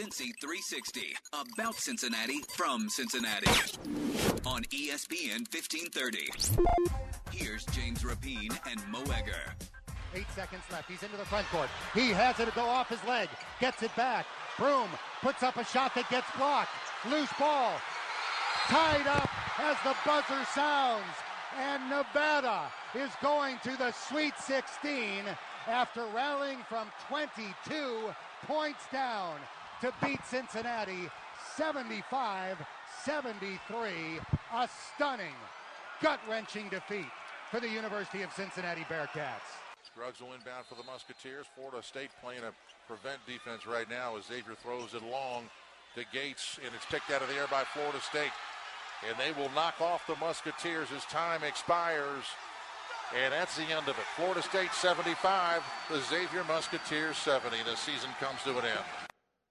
Cincy 360, about Cincinnati from Cincinnati. On ESPN 1530. Here's James Rapien and Mo Egger. Eight seconds left. He's into the front court. He has it to go off his leg. Gets it back. Broome puts up a shot that gets blocked. Loose ball. Tied up as the buzzer sounds. And Nevada is going to the Sweet 16 after rallying from 22 points down to beat Cincinnati 75 73. A stunning, gut wrenching defeat for the University of Cincinnati Bearcats. Scruggs will inbound for the Musketeers. Florida State playing a prevent defense right now as Xavier throws it long to Gates, and it's picked out of the air by Florida State. And they will knock off the Musketeers as time expires. And that's the end of it. Florida State 75, the Xavier Musketeers 70. The season comes to an end.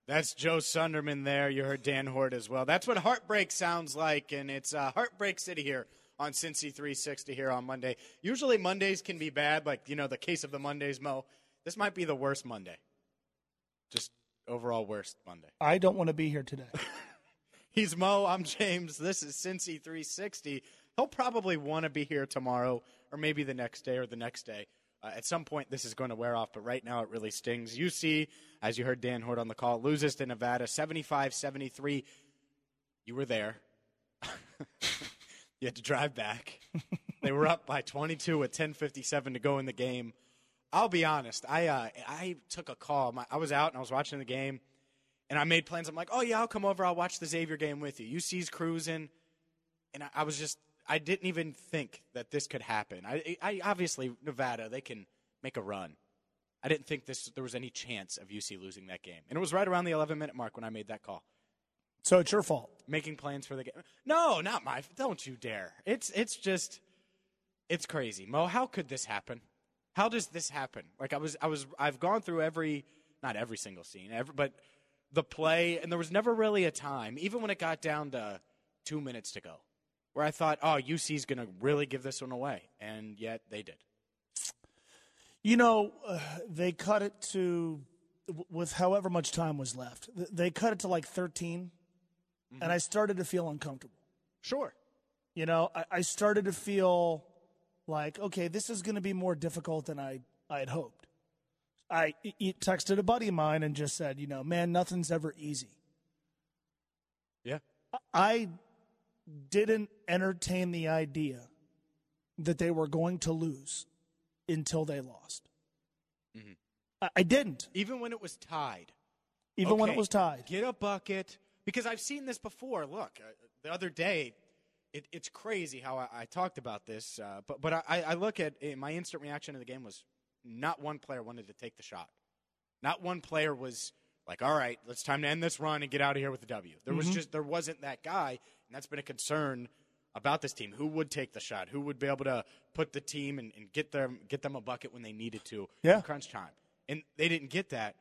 That's Joe Sunderman there. You heard Dan Hoard as well. That's what heartbreak sounds like, and it's uh, Heartbreak City here on Cincy 360 here on Monday. Usually Mondays can be bad, like you know the case of the Mondays. Mo, this might be the worst Monday. Just overall worst Monday. I don't want to be here today. He's Mo. I'm James. This is Cincy 360. He'll probably want to be here tomorrow, or maybe the next day, or the next day. Uh, at some point, this is going to wear off, but right now it really stings. UC, as you heard Dan Hoard on the call, loses to Nevada 75 73. You were there. you had to drive back. they were up by 22 at 10:57 to go in the game. I'll be honest. I uh, I took a call. My, I was out and I was watching the game, and I made plans. I'm like, oh yeah, I'll come over. I'll watch the Xavier game with you. UC's cruising, and I, I was just I didn't even think that this could happen. I, I obviously Nevada they can make a run. I didn't think this there was any chance of UC losing that game, and it was right around the 11 minute mark when I made that call. So it's your fault. Making plans for the game. No, not my. Don't you dare. It's it's just it's crazy, Mo. How could this happen? How does this happen? Like I was I was I've gone through every not every single scene, every, but the play, and there was never really a time, even when it got down to two minutes to go, where I thought, oh, UC's going to really give this one away, and yet they did. You know, uh, they cut it to with however much time was left. They cut it to like 13, mm-hmm. and I started to feel uncomfortable. Sure. You know, I, I started to feel like, okay, this is going to be more difficult than I, I had hoped. I texted a buddy of mine and just said, you know, man, nothing's ever easy. Yeah. I didn't entertain the idea that they were going to lose until they lost. Mm-hmm. I, I, didn't. Even when it was tied. Even okay, when it was tied. Get a bucket. Because I've seen this before. Look, uh, the other day, it, it's crazy how I, I talked about this, uh, but but I, I look at it, my instant reaction to the game was not one player wanted to take the shot. Not one player was like, "All right, it's time to end this run and get out of here with the W." There was Mhm. just there wasn't that guy, and that's been a concern about this team. Who would take the shot? Who would be able to put the team and, and get them get them a bucket when they needed to Yeah. in crunch time? And they didn't get that.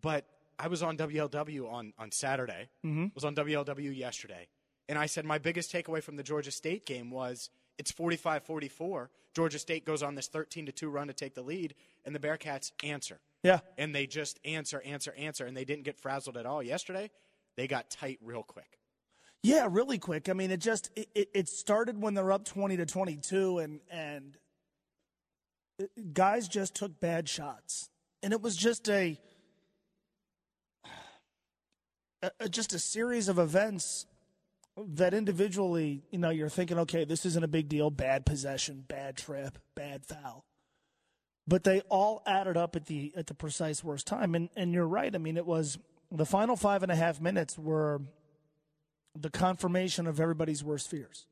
But I was on WLW on on Saturday. Mhm. Was on WLW yesterday, and I said my biggest takeaway from the Georgia State game was it's 45-44. Georgia State goes on this 13 to 2 run to take the lead and the Bearcats answer. Yeah. And they just answer answer answer and they didn't get frazzled at all yesterday. They got tight real quick. Yeah, really quick. I mean, it just it, it, started when they're up twenty to twenty two, and and uh, guys just took bad shots, and it was just a a- just a series of events that individually, you know, you're thinking, okay, this isn't a big deal. Bad possession, bad trip, bad foul, but they all added up at the at the precise worst time. And and you're right. I mean, it was the final five and a half minutes were the confirmation of everybody's worst fears.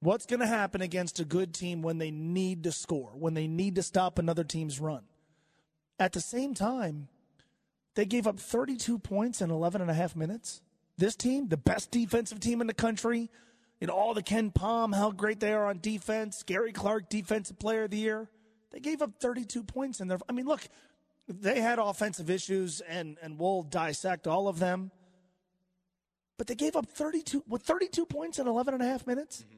What's going to happen against a good team when they need to score, when they need to stop another team's run? At the same time, They gave up 32 points in 11 and a half minutes. This team, the best defensive team in the country, know, all the KenPom, how great they are on defense, Gary Clark, defensive player of the year. They gave up 32 points in their. I mean, look, they had offensive issues, and, and we'll dissect all of them. But they gave up 32, with 32 points in 11 and a half minutes? Mm-hmm.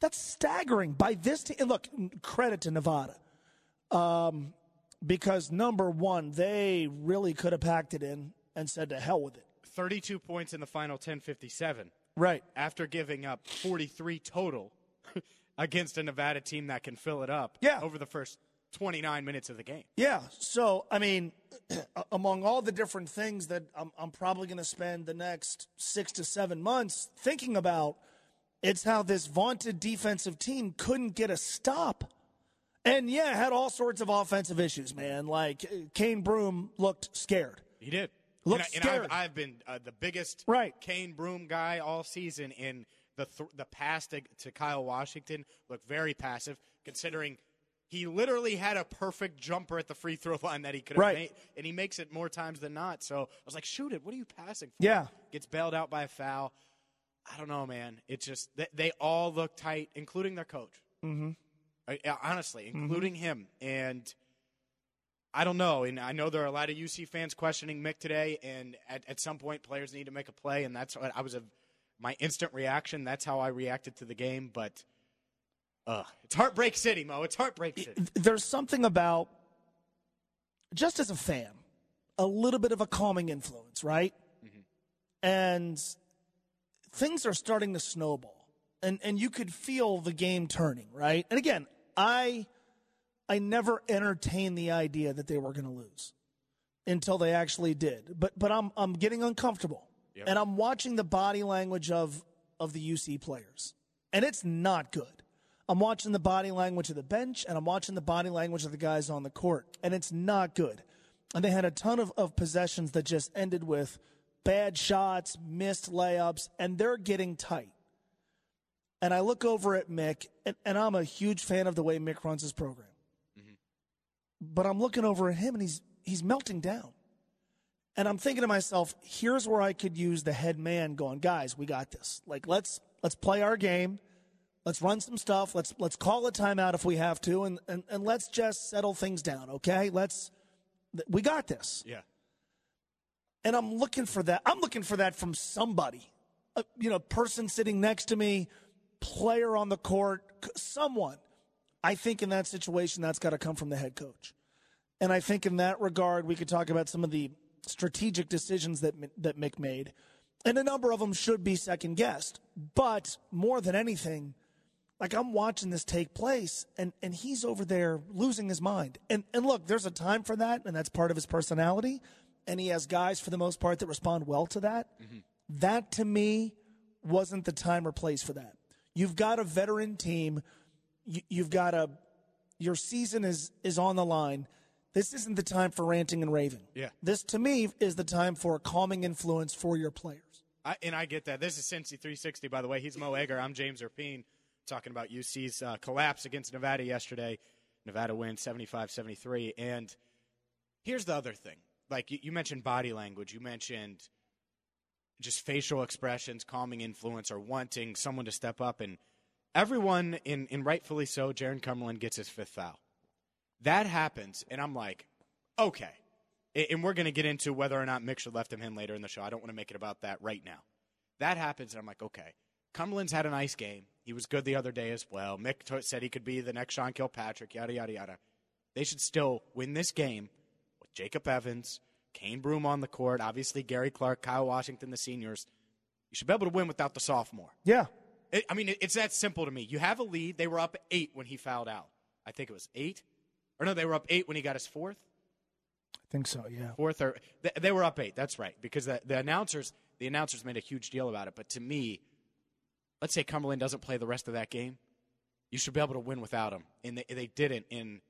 That's staggering by this team. And look, credit to Nevada. Um, because number one, they really could have packed it in and said to hell with it. 32 points in the final 1057. Right. After giving up 43 total against a Nevada team that can fill it up yeah. over the first 29 minutes of the game. Yeah. So, I mean, among all the different things that I'm, I'm probably going to spend the next six to seven months thinking about, it's how this vaunted defensive team couldn't get a stop and yeah, had all sorts of offensive issues, man. Like Cane Broome looked scared. He did. Looked and, scared. And I've, I've been uh, the biggest right. Cane Broome guy all season. In the th- the pass to, to Kyle Washington looked very passive, considering he literally had a perfect jumper at the free throw line that he could have right. made, and he makes it more times than not. So I was like, shoot it. What are you passing for? Yeah. Gets bailed out by a foul. I don't know, man. It's just they, they all look tight, including their coach. Mm-hmm. I, honestly, including mm-hmm. him. And I don't know. And I know there are a lot of UC fans questioning Mick today. And at, at some point, players need to make a play. And that's what I was a my instant reaction. That's how I reacted to the game. But uh, it's Heartbreak City, Mo. It's Heartbreak City. There's something about just as a fan, a little bit of a calming influence, right? Mm-hmm. And things are starting to snowball. And and you could feel the game turning, right? And again, I I never entertained the idea that they were going to lose until they actually did. But but I'm I'm getting uncomfortable. Yep. And I'm watching the body language of of the UC players. And it's not good. I'm watching the body language of the bench and I'm watching the body language of the guys on the court. And it's not good. And they had a ton of, of possessions that just ended with bad shots, missed layups, and they're getting tight and I look over at Mick, and, and, I'm a huge fan of the way Mick runs his program. Mm-hmm. But I'm looking over at him, and he's he's melting down. And I'm thinking to myself, here's where I could use the head man going, guys, we got this. Like let's let's play our game. Let's run some stuff. Let's let's call a timeout if we have to, and, and, and let's just settle things down, okay? Let's we got this. Yeah. And I'm looking for that. I'm looking for that from somebody. A, you know, person sitting next to me player on the court, someone. I think in that situation, that's got to come from the head coach. And I think in that regard, we could talk about some of the strategic decisions that that Mick made, and a number of them should be second guessed. But more than anything, like I'm watching this take place, and and he's over there losing his mind. And and look, there's a time for that, and that's part of his personality. And he has guys for the most part that respond well to that. Mm-hmm. That to me wasn't the time or place for that. You've got a veteran team. You, have got a your season is is on the line. This isn't the time for ranting and raving. Yeah. This to me is the time for a calming influence for your players. I, and I get that. This is Cincy 360, by the way. He's Mo Egger. I'm James Rapien talking about UC's uh, collapse against Nevada yesterday. Nevada wins 75 73. And here's the other thing. Like you, you mentioned body language, you mentioned just facial expressions, calming influence, or wanting someone to step up. And everyone, in, in rightfully so, Jarron Cumberland gets his fifth foul. That happens, and I'm like, okay. And we're going to get into whether or not Mick should left him in later in the show. I don't want to make it about that right now. That happens, and I'm like, okay. Cumberland's had a nice game. He was good the other day as well. Mick t- said he could be the next Sean Kilpatrick, yada, yada, yada. They should still win this game with Jacob Evans, Cane Broome on the court, obviously Gary Clark, Kyle Washington, the seniors. You should be able to win without the sophomore. Yeah. It, I mean, it, it's that simple to me. You have a lead. They were up eight when he fouled out. I think it was eight. Or no, they were up eight when he got his fourth. I think so, yeah. Fourth or they, they were up eight. That's right. Because the, the announcers the announcers made a huge deal about it. But to me, let's say Cumberland doesn't play the rest of that game, you should be able to win without him. And they, they didn't. And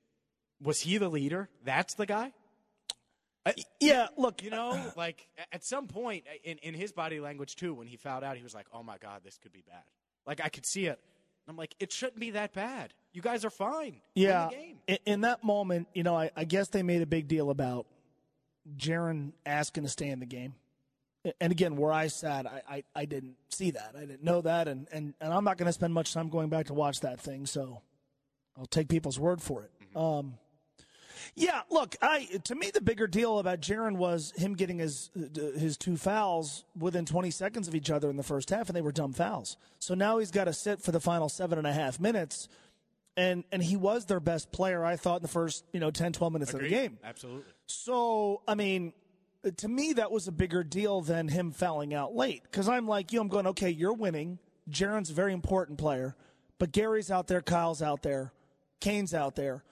was he the leader? That's the guy. yeah, look, you know, like at some point uh, in, in his body language too, when he fouled out, he was like, "Oh my god, this could be bad." Like I could see it. I'm like, it shouldn't be that bad. You guys are fine. Yeah. In, in, that moment, you know, I, I guess they made a big deal about Jarron asking to stay in the game. And again, where I sat, I, I, I didn't see that. I didn't know that. And, and, and I'm not going to spend much time going back to watch that thing. So I'll take people's word for it. Um, yeah, look, I to me the bigger deal about Jarron was him getting his his two fouls within 20 seconds of each other in the first half, and they were dumb fouls. So now he's got to sit for the final seven and a half minutes, and and he was their best player, I thought, in the first you know 10, 12 minutes Agreed. of the game. Absolutely. So I mean, to me that was a bigger deal than him fouling out late because I'm like you, I'm going okay, you're winning. Jarron's a very important player, but Gary's out there, Kyle's out there, Kane's out there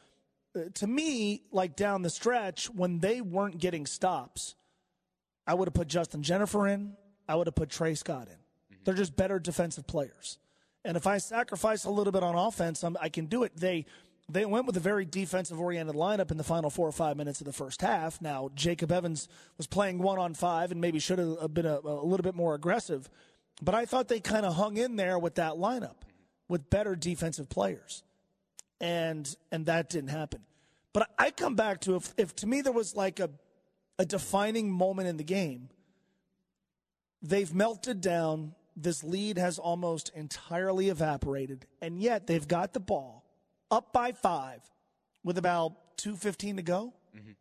to me, like down the stretch, when they weren't getting stops, I would have put Justin Jenifer in. I would have put Tre Scott in. Mm-hmm. They're just better defensive players. And if I sacrifice a little bit on offense, I'm, i can do it. They they went with a very defensive oriented lineup in the final four or five minutes of the first half. Now Jacob Evans was playing one on five and maybe should have been a, a little bit more aggressive, but I thought they kind of hung in there with that lineup with better defensive players and and that didn't happen. But I come back to if, if to me there was like a a defining moment in the game, they've melted down. This lead has almost entirely evaporated, and yet they've got the ball up by five with about two fifteen to go. Mm-hmm.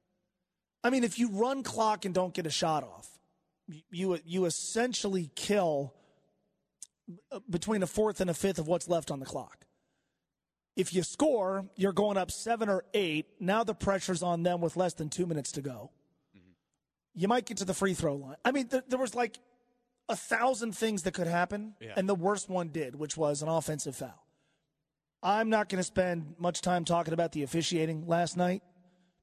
I mean, if you run clock and don't get a shot off, you you essentially kill uh, between a fourth and a fifth of what's left on the clock. If you score, you're going up seven or eight. Now the pressure's on them with less than two minutes to go. Mm-hmm. You might get to the free throw line. I mean, th- there was like a thousand things that could happen, yeah. and the worst one did, which was an offensive foul. I'm not going to spend much time talking about the officiating last night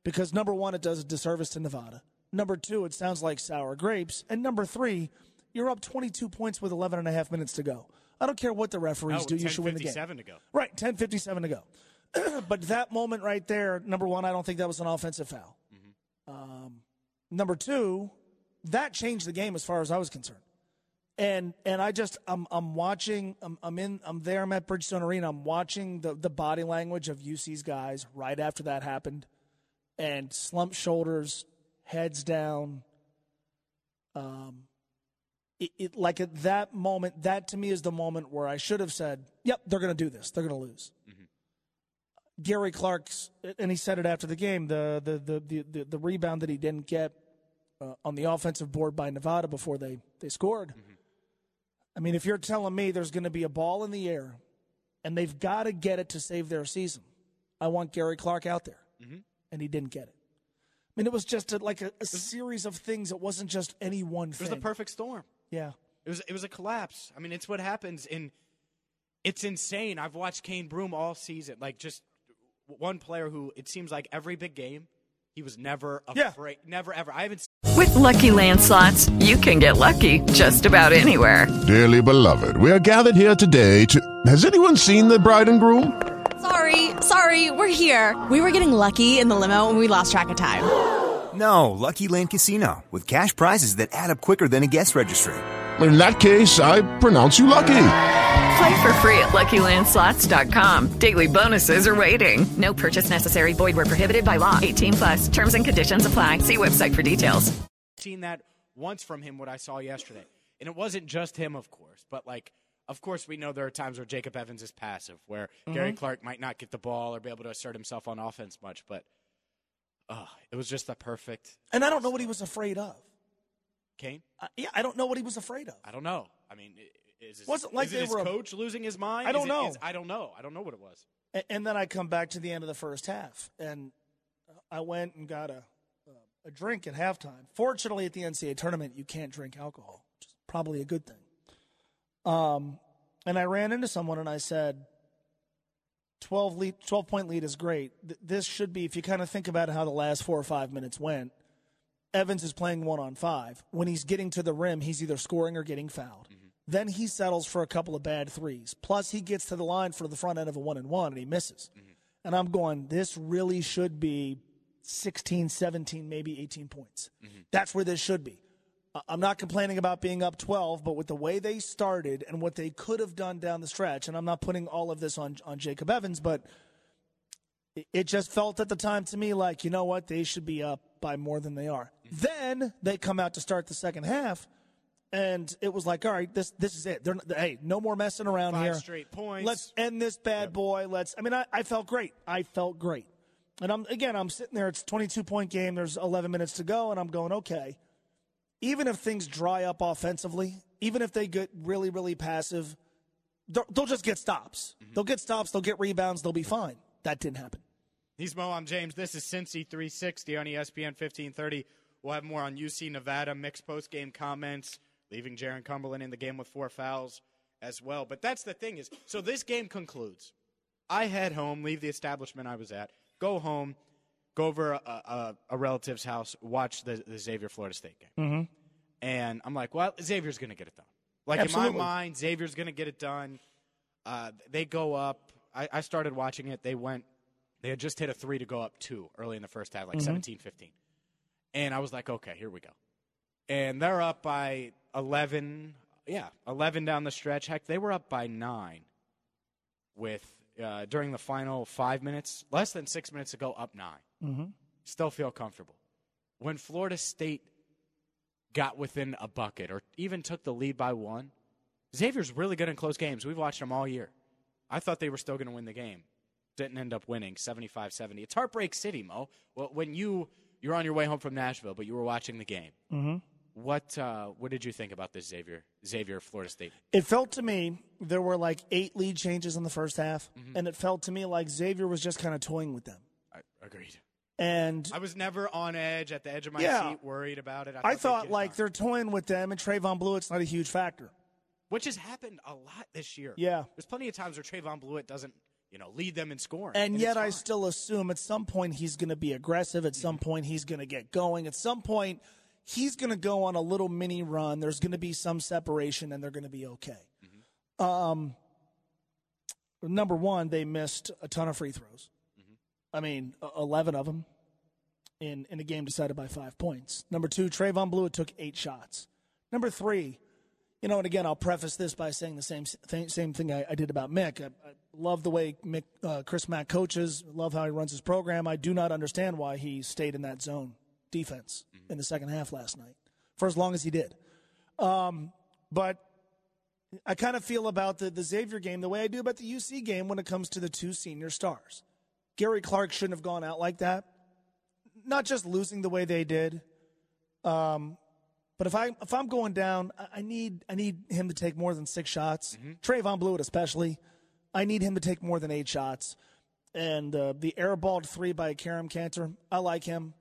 because number one, it does a disservice to Nevada. Number two, it sounds like sour grapes. And number three, you're up 22 points with 11 and a half minutes to go. I don't care what the referees do. You should win the game. to go. Right, 10:57 to go. but that moment right there, number one, I don't think that was an offensive foul. Mm-hmm. Um, number two, that changed the game as far as I was concerned. And and I just I'm I'm watching I'm, I'm in I'm there I'm at Bridgestone Arena I'm watching the the body language of UC's guys right after that happened, and slumped shoulders, heads down. Um, it, it, like at that moment, that to me is the moment where I should have said, "Yep, they're going to do this. They're going to lose." Mm-hmm. Gary Clark's, and he said it after the game. The the the the, the rebound that he didn't get uh, on the offensive board by Nevada before they they scored. Mm-hmm. I mean, if you're telling me there's going to be a ball in the air, and they've got to get it to save their season, I want Gary Clark out there, mm-hmm. and he didn't get it. I mean, it was just a, like a, a, series of things. It wasn't just any one thing. It was the perfect storm. Yeah. It was it was a collapse. I mean, it's what happens in it's insane. I've watched Cane Broome all season. Like just one player who it seems like every big game he was never afraid. Yeah. Never ever. I haven't With lucky landslots, you can get lucky just about anywhere. Dearly beloved, we are gathered here today to Has anyone seen the bride and groom? Sorry, sorry, we're here. We were getting lucky in the limo and we lost track of time. No, Lucky Land Casino with cash prizes that add up quicker than a guest registry in that case, I pronounce you lucky. Play for free at LuckyLandSlots.com. Daily bonuses are waiting. No purchase necessary. Void were prohibited by law. 18 plus. Terms and conditions apply. See website for details. Seen that once from him. What I saw yesterday, and it wasn't just him, of course, but like. Of course, we know there are times where Jacob Evans is passive, where mm-hmm. Gary Clark might not get the ball or be able to assert himself on offense much, but uh, it was just the perfect. And I don't know what he was afraid of. Cane? Uh, yeah, I don't know what he was afraid of. I don't know. I mean, is wasn't like is they his were a, coach losing his mind? I don't is know. It, is, I don't know. I don't know what it was. And, and, then I come back to the end of the first half, and I went and got a a drink at halftime. Fortunately, at the NCAA tournament, you can't drink alcohol, which is probably a good thing. Um, and I ran into someone and I said, 12, lead, 12 point lead is great. This should be, if you kind of think about how the last four or five minutes went, Evans is playing one on five. When he's getting to the rim, he's either scoring or getting fouled. Mm-hmm. Then he settles for a couple of bad threes. Plus, he gets to the line for the front end of a one and one and he misses. Mm-hmm. And I'm going, this really should be 16, 17, maybe 18 points. Mm-hmm. That's where this should be. I'm not complaining about being up 12, but with the way they started and what they could have done down the stretch, and I'm not putting all of this on, on Jacob Evans, but it just felt at the time to me like, you know what, they should be up by more than they are. Then they come out to start the second half, and it was like, all right, this this is it. They're, hey, no more messing around Five here. straight points. Let's end this bad boy. Let's. I mean, I, I felt great. I felt great. And I'm again, I'm sitting there. It's a 22 point game. There's 11 minutes to go, and I'm going, okay. Even if things dry up offensively, even if they get really, really passive, they'll, they'll just get stops. Mm-hmm. They'll get stops. They'll get rebounds. They'll be fine. That didn't happen. He's Mo. I'm James. This is Cincy 360 on ESPN 1530. We'll have more on UC Nevada mixed post game comments, leaving Jarron Cumberland in the game with four fouls as well. But that's the thing is, so this game concludes. I head home, leave the establishment I was at, go home, go over a, a, a relative's house, watch the, the Xavier Florida State game. Mm-hmm. And I'm like, well, Xavier's going to get it done. Like Absolutely. in my mind, Xavier's going to get it done. Uh, they go up. I, I started watching it. They went. They had just hit a three to go up two early in the first half, like Mhm. seventeen fifteen. 17 And I was like, okay, here we go. And they're up by 11. Yeah, 11 down the stretch. Heck, they were up by nine with uh, during the final five minutes, less than six minutes to go, up 9 Mm-hmm. Still feel comfortable. When Florida State got within a bucket or even took the lead by one, Xavier's really good in close games. We've watched them all year. I thought they were still going to win the game. Didn't end up winning 75-70. It's Heartbreak City, Mo. Well, when you you're on your way home from Nashville, but you were watching the game. Mm-hmm. What uh, what did you think about this Xavier Xavier Florida State? It felt to me there were like eight lead changes in the first half, Mm-hmm. and it felt to me like Xavier was just kind of toying with them. I agreed. And I was never on edge at the edge of my Yeah. seat, worried about it. I they'd thought like done. they're toying with them, and Trevon Bluiett's not a huge factor. which has happened a lot this year. Yeah. there's plenty of times where Trevon Bluiett doesn't you know lead them in scoring, And it's yet, I still assume at some point he's going to be aggressive. At some point, he's going to get going. At some point, he's going to go on a little mini run. There's going to be some separation, and they're going to be okay. Um, number one, they missed a ton of free throws. I mean, e- 11 of them in, in a game decided by five points. Number two, Trevon Bluiett took eight shots. Number three, you know, and again, I'll preface this by saying the same thing, same thing I, I did about Mick. I, I love the way Mick, uh, Chris Mack coaches. Love how he runs his program. I do not understand why he stayed in that zone defense in the second half last night for as long as he did. Um, but I kind of feel about the, the Xavier game the way I do about the UC game when it comes to the two senior stars. Gary Clark shouldn't have gone out like that. Not just losing the way they did. Um, but if I if I'm going down, I- need I need him to take more than six shots. Trevon Bluiett especially, I need him to take more than eight shots. And uh, the airballed three by Kerem Kanter, I like him.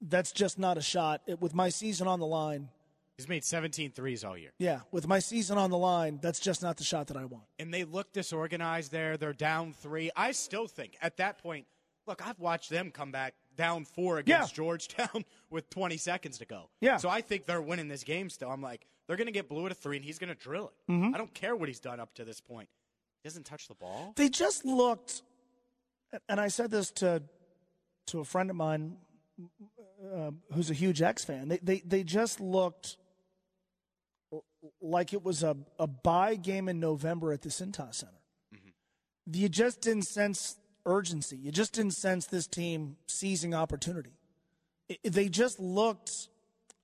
That's just not a shot. It, with my season on the line, he's made 17 threes all year. yeah, with my season on the line, that's just not the shot that I want. and they look disorganized there. They're down three. I still think at that point, look, I've watched them come back down four against Georgetown with 20 seconds to go. Yeah. So I think they're winning this game still. I'm like, they're going to get Bluiett a three, and he's going to drill it. Mhm. I don't care what he's done up to this point. He doesn't touch the ball. They just looked, and I said this to to a friend of mine uh, who's a huge X fan. They they they just looked like it was a a buy game in November at the Cintas Center. You just didn't sense urgency. You just didn't sense this team seizing opportunity. It- they just looked.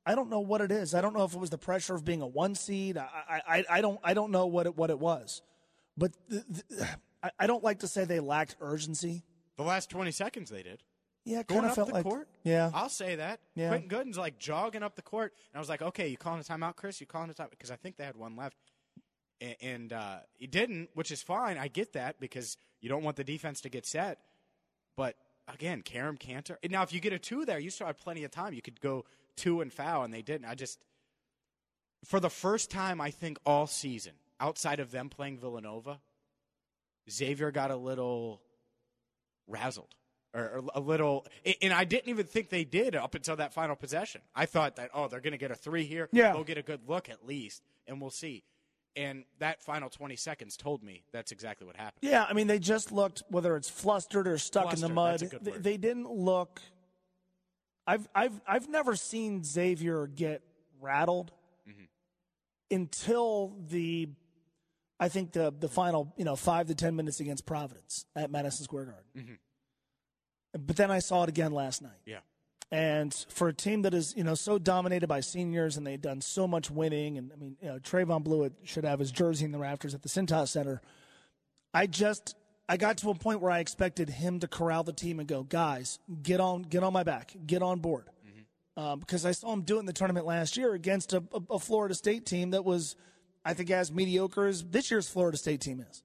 I don't know what it is. I don't know if it was the pressure of being a one seed. I I, I, don't I don't know what it what it was, but the, the, I, I don't like to say they lacked urgency. The last 20 seconds they did. Yeah, Going up felt the like court. yeah. I'll say that. Yeah. Quentin Goodin's like jogging up the court, and I was like, okay, you calling a timeout, Chris? You calling a timeout? Because I think they had one left, and, and uh, he didn't, which is fine. I get that because you don't want the defense to get set. But again, Kerem Kanter. Now, if you get a two there, you still have plenty of time. You could go two and foul, and they didn't. I just, for the first time, I think all season, outside of them playing Villanova, Xavier got a little razzled or, or a little and I didn't even think they did up until that final possession. I thought that oh they're going to get a 3 here, Yeah. they'll get a good look at least and we'll see. And that final 20 seconds told me that's exactly what happened. Yeah, I mean, they just looked whether it's flustered or stuck in the Flustered, mud. that's a good They, word. they didn't look. I've I've I've never seen Xavier get rattled Mm-hmm. until the, I think the the final you know five to ten minutes against Providence at Madison Square Garden. Mhm. But then I saw it again last night. Yeah. And for a team that is, you know, so dominated by seniors and they've done so much winning, and I mean, you know, Trevon Bluiett should have his jersey in the rafters at the Cintas Center. I just I got to a point where I expected him to corral the team and go, guys, get on, get on my back, get on board, um, because I saw him do it in the tournament last year against a, a, a Florida State team that was, I think, as mediocre as this year's Florida State team is,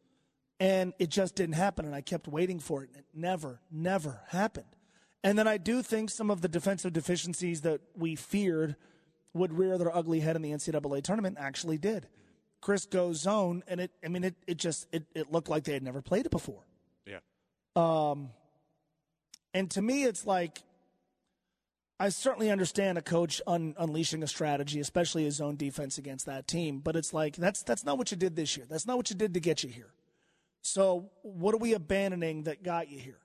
and it just didn't happen. And I kept waiting for it, and it never, never happened. And then I do think some of the defensive deficiencies that we feared would rear their ugly head in the NCAA tournament actually did. Chris goes zone, and it. I mean, it. It just. It, it looked like they had never played it before. Yeah. Um, and to me, it's like I certainly understand a coach un- unleashing a strategy, especially his own defense against that team. But it's like that's that's not what you did this year. That's not what you did to get you here. So what are we abandoning that got you here?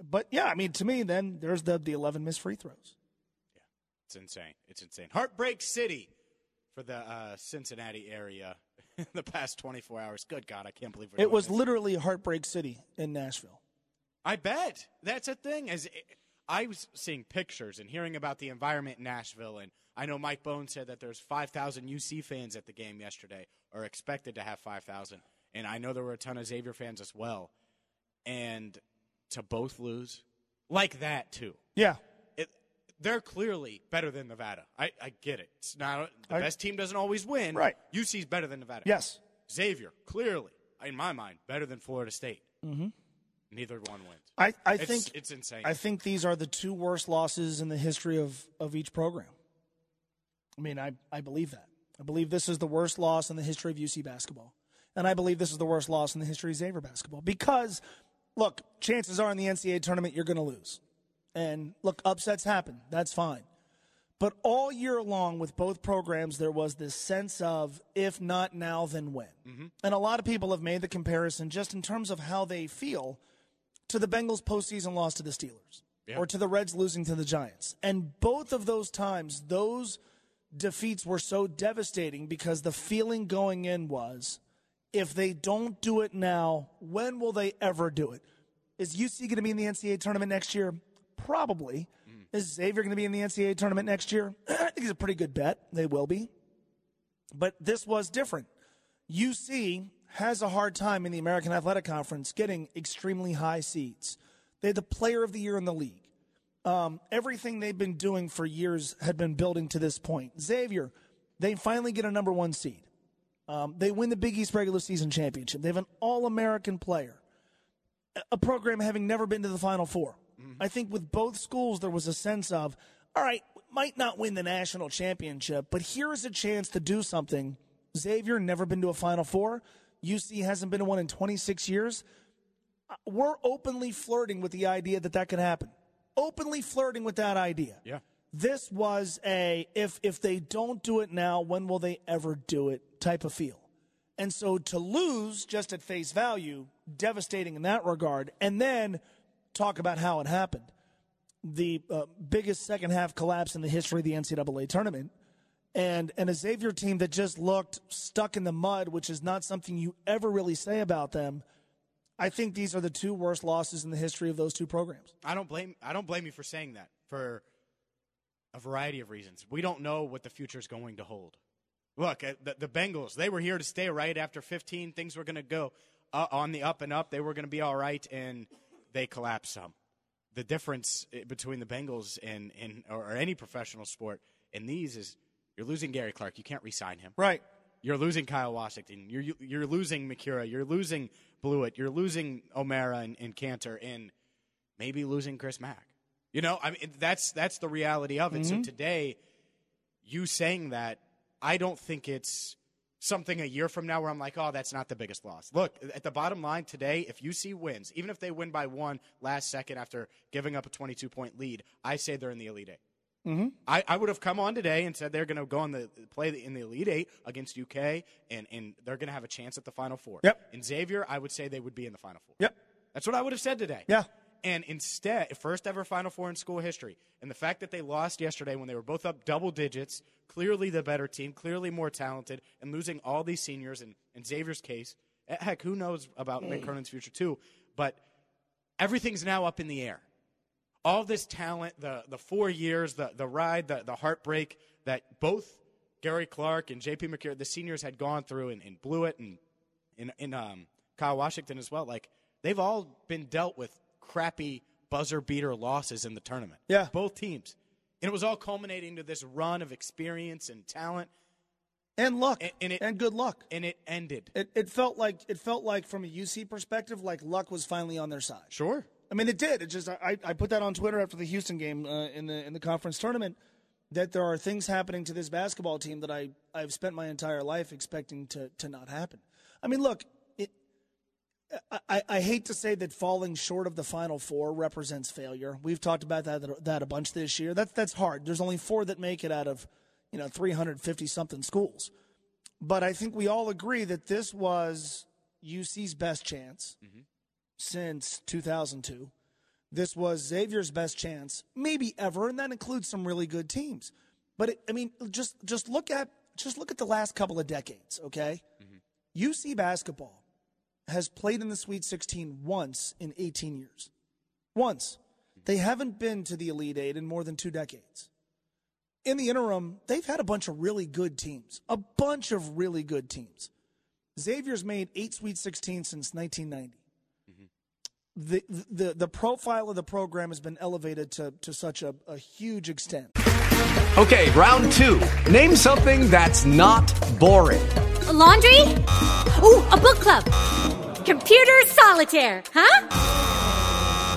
But yeah, I mean, to me, then there's the the 11 missed free throws. Yeah, it's insane. It's insane. Heartbreak City for the uh, Cincinnati area in the past 24 hours. Good God, I can't believe we're It was this. literally Heartbreak City in Nashville. I bet that's a thing. As I was seeing pictures and hearing about the environment in Nashville, and I know Mike Bohn said that there's 5,000 UC fans at the game yesterday, or expected to have 5,000, and I know there were a ton of Xavier fans as well. And to both lose like that too. Yeah. It, they're clearly better than Nevada. I, I get it. It's not the I- best team doesn't always win. Right. UC's better than Nevada. Yes. Xavier clearly, in my mind, better than Florida State. Mm-hmm. Neither one wins. I, I It's- think it's insane. I think these are the two worst losses in the history of, of each program. I mean, I, I believe that. I believe this is the worst loss in the history of UC basketball. And I believe this is the worst loss in the history of Xavier basketball. Because, look, chances are in the NCAA tournament, you're going to lose. And look, upsets happen. That's fine. But all year long with both programs, there was this sense of if not now, then when. Mm-hmm. And a lot of people have made the comparison just in terms of how they feel to the Bengals postseason loss to the Steelers or to the Reds losing to the Giants. And both of those times, those defeats were so devastating because the feeling going in was if they don't do it now, when will they ever do it? Is UC going to be in the NCAA tournament next year? Probably. Is Xavier going to be in the NCAA tournament next year? I think it's a pretty good bet. They will be. But this was different. UC has a hard time in the American Athletic Conference getting extremely high seeds. They're the player of the year in the league. Um, everything they've been doing for years had been building to this point. Xavier, they finally get a number one seed. Um, they win the Big East regular season championship. They have an All American player, a- program having never been to the Final 4 I think with both schools, there was a sense of, all right, might not win the national championship, but here is a chance to do something. Xavier never been to a Final Four. UC hasn't been to one in 26 years. Uh, We're openly flirting with the idea that that could happen. Openly flirting with that idea. Yeah. This was a if if they don't do it now, when will they ever do it type of feel. And so to lose just at face value, devastating in that regard, and then talk about how it happened. The uh, biggest second half collapse in the history of the NCAA tournament, and and a Xavier team that just looked stuck in the mud, which is not something you ever really say about them. I think these are the two worst losses in the history of those two programs. I don't blame I don't blame you for saying that for a variety of reasons. We don't know what the future is going to hold. Look, uh, the, the Bengals, they were here to stay right after 15. Things were going to go uh, on the up and up. They were going to be all right, and they collapsed some. The difference uh, between the Bengals and, and or any professional sport in these is you're losing Gary Clark. You can't re-sign him. Right. You're losing Kyle Washington. You're you- you're losing Macura. You're losing Bluiett. You're losing O'Mara and, and Kanter, and maybe losing Chris Mack. You know, I mean that's that's the reality of it. So today, you saying that, I don't think it's something a year from now where I'm like, oh, that's not the biggest loss. Look, at the bottom line today, if UC wins, even if they win by one last second after giving up a 22 point lead, I say they're in the Elite 8 Mm-hmm. I, I would have come on today and said they're going to go on the play in the Elite Eight against UK, and, and they're going to have a chance at the Final Four. Yep. In Xavier, I would say they would be in the Final Four. Yep. That's what I would have said today. Yeah. And instead, first ever Final Four in school history, and the fact that they lost yesterday when they were both up double digits, clearly the better team, clearly more talented, and losing all these seniors, and in Xavier's case, eh, heck, who knows about Mick Cronin's future too, but everything's now up in the air all this talent, the the four years, the the ride, the the heartbreak that both Gary Clark and J.P. Macura, the seniors, had gone through and, and Bluiett, and in in um, Kyle Washington as well. Like they've all been dealt with crappy buzzer beater losses in the tournament. Yeah. both teams, and it was all culminating to this run of experience and talent, and luck, and, and it and good luck. and it ended. It, it felt like it felt like from a UC perspective, like luck was finally on their side. Sure. I mean, it did. It just I, I put that on Twitter after the Houston game uh, in the in the conference tournament that there are things happening to this basketball team that I I've spent my entire life expecting to to not happen. I mean, look. I, I hate to say that falling short of the Final Four represents failure. We've talked about that that a bunch this year. That's that's hard. There's only four that make it out of, you know, 350 something schools. But I think we all agree that this was UC's best chance mm-hmm. since 2002. This was Xavier's best chance, maybe ever, and that includes some really good teams. But it, I mean, just just look at just look at the last couple of decades, okay? Mm-hmm. UC basketball has played in the Sweet 16 once in 18 years. Once. They haven't been to the Elite Eight in more than two decades. In the interim, they've had a bunch of really good teams, a bunch of really good teams. Xavier's made eight Sweet 16 since 1990 mm-hmm. the, the the profile of the program has been elevated to, to such a, a huge extent. Okay, round two. Name something that's not boring. A laundry? Ooh, a book club. Computer solitaire, huh?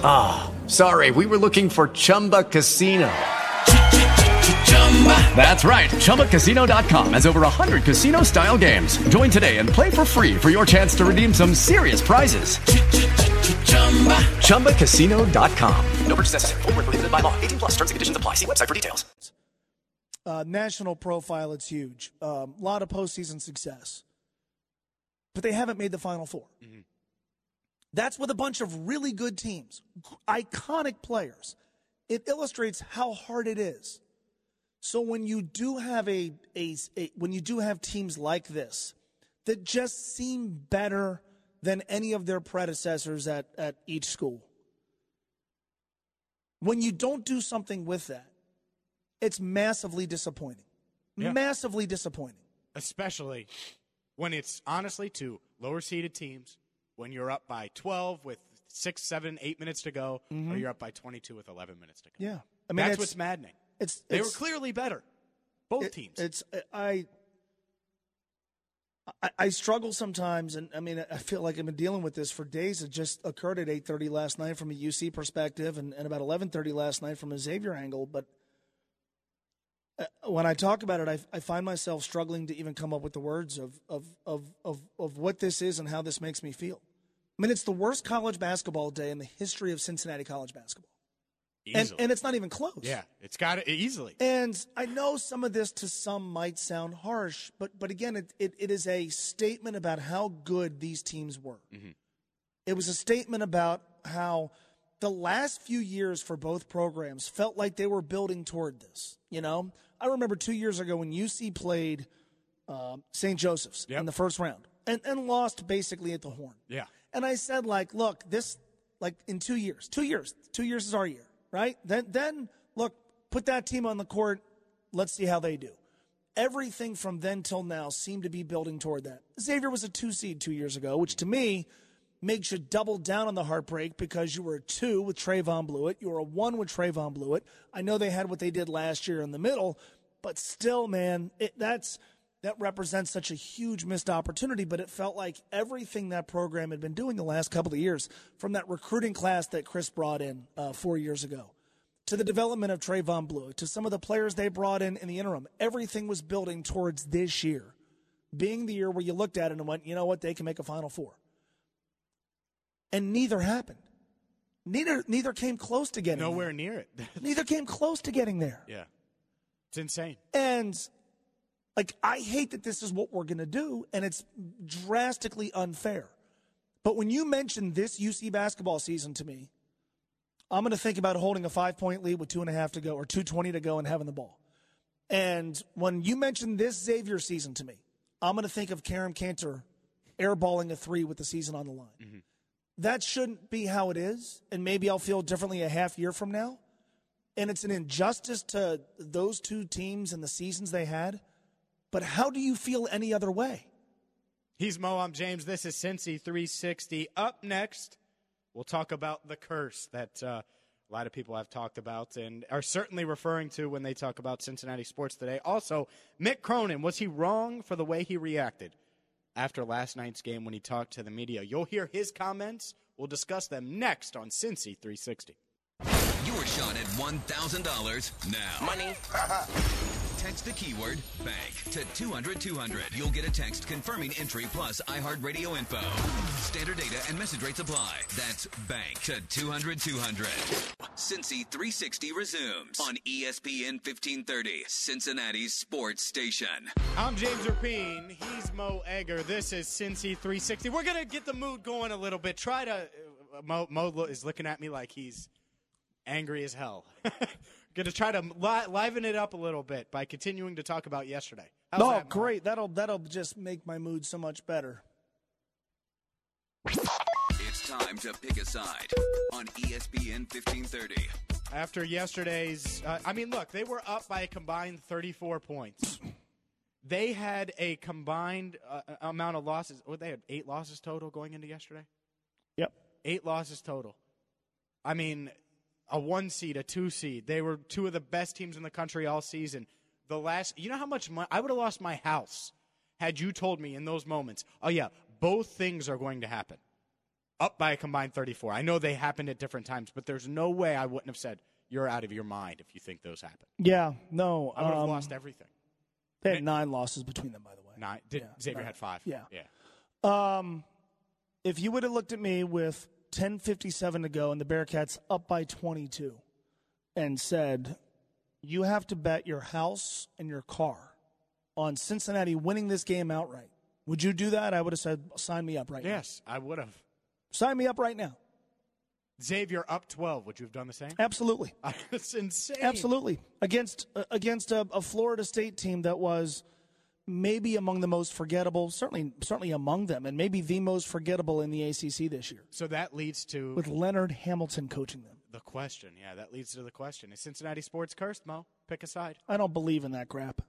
Ah, sorry, we were looking for Chumba Casino. That's right. ChumbaCasino.com has over 100 casino style games. Join today and play for free for your chance to redeem some serious prizes. ChumbaCasino.com. No purchase necessary. Full prohibited by law. 18 plus terms and conditions apply. See website for details. Uh, national profile, it's huge. A um, lot of postseason success. But they haven't made the Final 4 mm-hmm. That's with a bunch of really good teams, iconic players. It illustrates how hard it is. So when you do have a, a, a when you do have teams like this that just seem better than any of their predecessors at, at each school, when you don't do something with that, it's massively disappointing. Yeah. Massively disappointing. especially when it's honestly to lower seeded teams when you're up by 12 with six, seven, eight minutes to go, or you're up by 22 with 11 minutes to go. Yeah. I mean, that's what's maddening. It's they were clearly better, both It- teams. It's I, I I struggle sometimes, and I mean I feel like I've been dealing with this for days. It just occurred at eight thirty last night from a UC perspective, and, and about eleven thirty last night from a Xavier angle. But uh, Uh, when I talk about it, I, I find myself struggling to even come up with the words of of, of of of what this is and how this makes me feel. I mean, it's the worst college basketball day in the history of Cincinnati college basketball, and Easily. and it's not even close. yeah, it's got it easily. And I know some of this to some might sound harsh, but but again, it, it, it is a statement about how good these teams were. Mm-hmm. It was a statement about how the last few years for both programs felt like they were building toward this. You know, I remember two years ago when UC played um, St. Joseph's in the first round and, and lost basically at the horn. Yeah. And I said, like, look, this, like, in two years, two years, two years is our year, right? Then, then, look, put that team on the court. Let's see how they do. Everything from then till now seemed to be building toward that. Xavier was a two seed two years ago, which to me makes you double down on the heartbreak because you were a two with Trevon Bluiett. You were a one with Trevon Bluiett. I know they had what they did last year in the middle, but still, man, it, that's that represents such a huge missed opportunity. But it felt like everything that program had been doing the last couple of years, from that recruiting class that Chris brought in uh, four years ago, to the development of Trevon Bluiett, to some of the players they brought in in the interim, everything was building towards this year being the year where you looked at it and went, you know what, they can make a Final Four. And neither happened. Neither neither came close to getting Nowhere there. near it. Neither came close to getting there. yeah. It's insane. And like I hate that this is what we're going to do and it's drastically unfair. But when you mention this UC basketball season to me, I'm going to think about holding a five point lead with two and a half to go or 220 to go and having the ball. And when you mention this Xavier season to me, I'm going to think of Kerem Kanter airballing a three with the season on the line. Mm-hmm. That shouldn't be how it is. And maybe I'll feel differently a half year from now. and it's an injustice to those two teams and the seasons they had. But how do you feel any other way? He's Mo. I'm James. This is Cincy 360. Up next, we'll talk about the curse that uh, a lot of people have talked about and are certainly referring to when they talk about Cincinnati sports today. Also, Mick Cronin, was he wrong for the way he reacted after last night's game when he talked to the media? You'll hear his comments. We'll discuss them next on Cincy 360. Your shot at $1,000 now. Money. Text the keyword bank to 200 200. You'll get a text confirming entry plus iHeartRadio info. Standard data and message rates apply. That's bank to 200 200. Cincy 360 resumes on ESPN 1530, Cincinnati's sports station. I'm James Rapien. He's Mo Egger. This is Cincy 360. We're going to get the mood going a little bit. Try to. Uh, Mo, Mo is looking at me like he's angry as hell. going to try to li- liven it up a little bit by continuing to talk about yesterday. How's oh, that, great! That'll that'll just make my mood so much better. It's time to pick a side on ESPN 1530. After yesterday's, uh, I mean, look, they were up by a combined 34 points. They had a combined uh, amount of losses. What they had eight losses total going into yesterday. Yep, eight losses total. I mean, a one seed, a two seed. They were two of the best teams in the country all season. The last, you know how much money I would have lost my house had you told me in those moments. Oh yeah, both things are going to happen. Up by a combined 34. I know they happened at different times, but there's no way I wouldn't have said you're out of your mind if you think those happen. Yeah, no, I would have um, lost everything. They had nine losses between them, by the way. Nine. Did Yeah, Xavier nine. had five? Yeah. Yeah. Um, if you would have looked at me with 10:57 to go and the Bearcats up by 22, and said, "You have to bet your house and your car on Cincinnati winning this game outright," would you do that? I would have said, "Sign me up right now." Yes, I would have. Sign me up right now." Xavier up 12. Would you have done the same? Absolutely. That's insane. Absolutely. Against uh, against a, a Florida State team that was maybe among the most forgettable, certainly certainly among them, and maybe the most forgettable in the ACC this year, So that leads to with Leonard Hamilton coaching them. the question. Yeah, that leads to the question. Is Cincinnati sports cursed, Mo? Pick a side. I don't believe in that crap.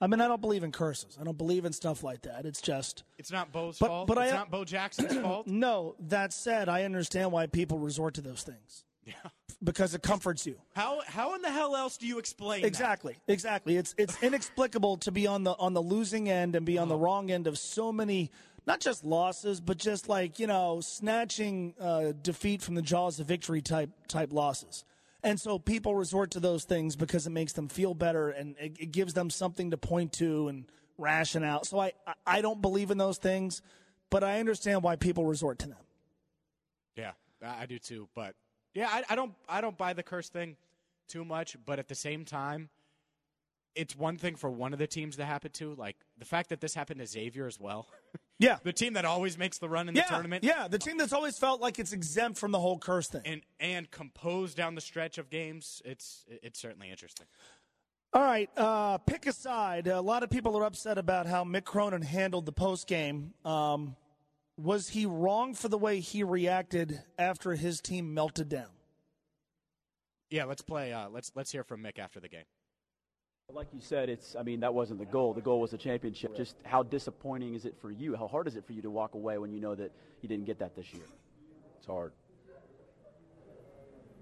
I mean, I don't believe in curses. I don't believe in stuff like that. It's just It's not Bo's But- fault. but it's I- not Bo Jackson's fault. no. That said, I understand why people resort to those things Yeah. Because it comforts you. How how in the hell else do you explain that? Exactly, exactly. It's it's inexplicable to be on the on the losing end and be on the Uh-huh. wrong end of so many, not just losses, but just like you know, snatching uh, defeat from the jaws of victory type type losses. And so people resort to those things because it makes them feel better and it, it gives them something to point to and ration out. So I I- I don't believe in those things, but I understand why people resort to them. Yeah, I I do too. But yeah, I, I don't I don't buy the curse thing too much. But at the same time, it's one thing for one of the teams to happen to. Like the fact that this happened to Xavier as well. Yeah. the team that always makes the run in yeah, the tournament. yeah, the team that's always felt like it's exempt from the whole curse thing. And and composed down the stretch of games. It's it's certainly interesting. All right, uh, pick aside. A lot of people are upset about how Mick Cronin handled the post game. Um, was he wrong for the way he reacted after his team melted down? Yeah, let's play. Uh, let's let's hear from Mick after the game. Like you said, it's. I mean, that wasn't the goal. The goal was the championship. Just how disappointing is it for you? How hard is it for you to walk away when you know that you didn't get that this year? It's hard.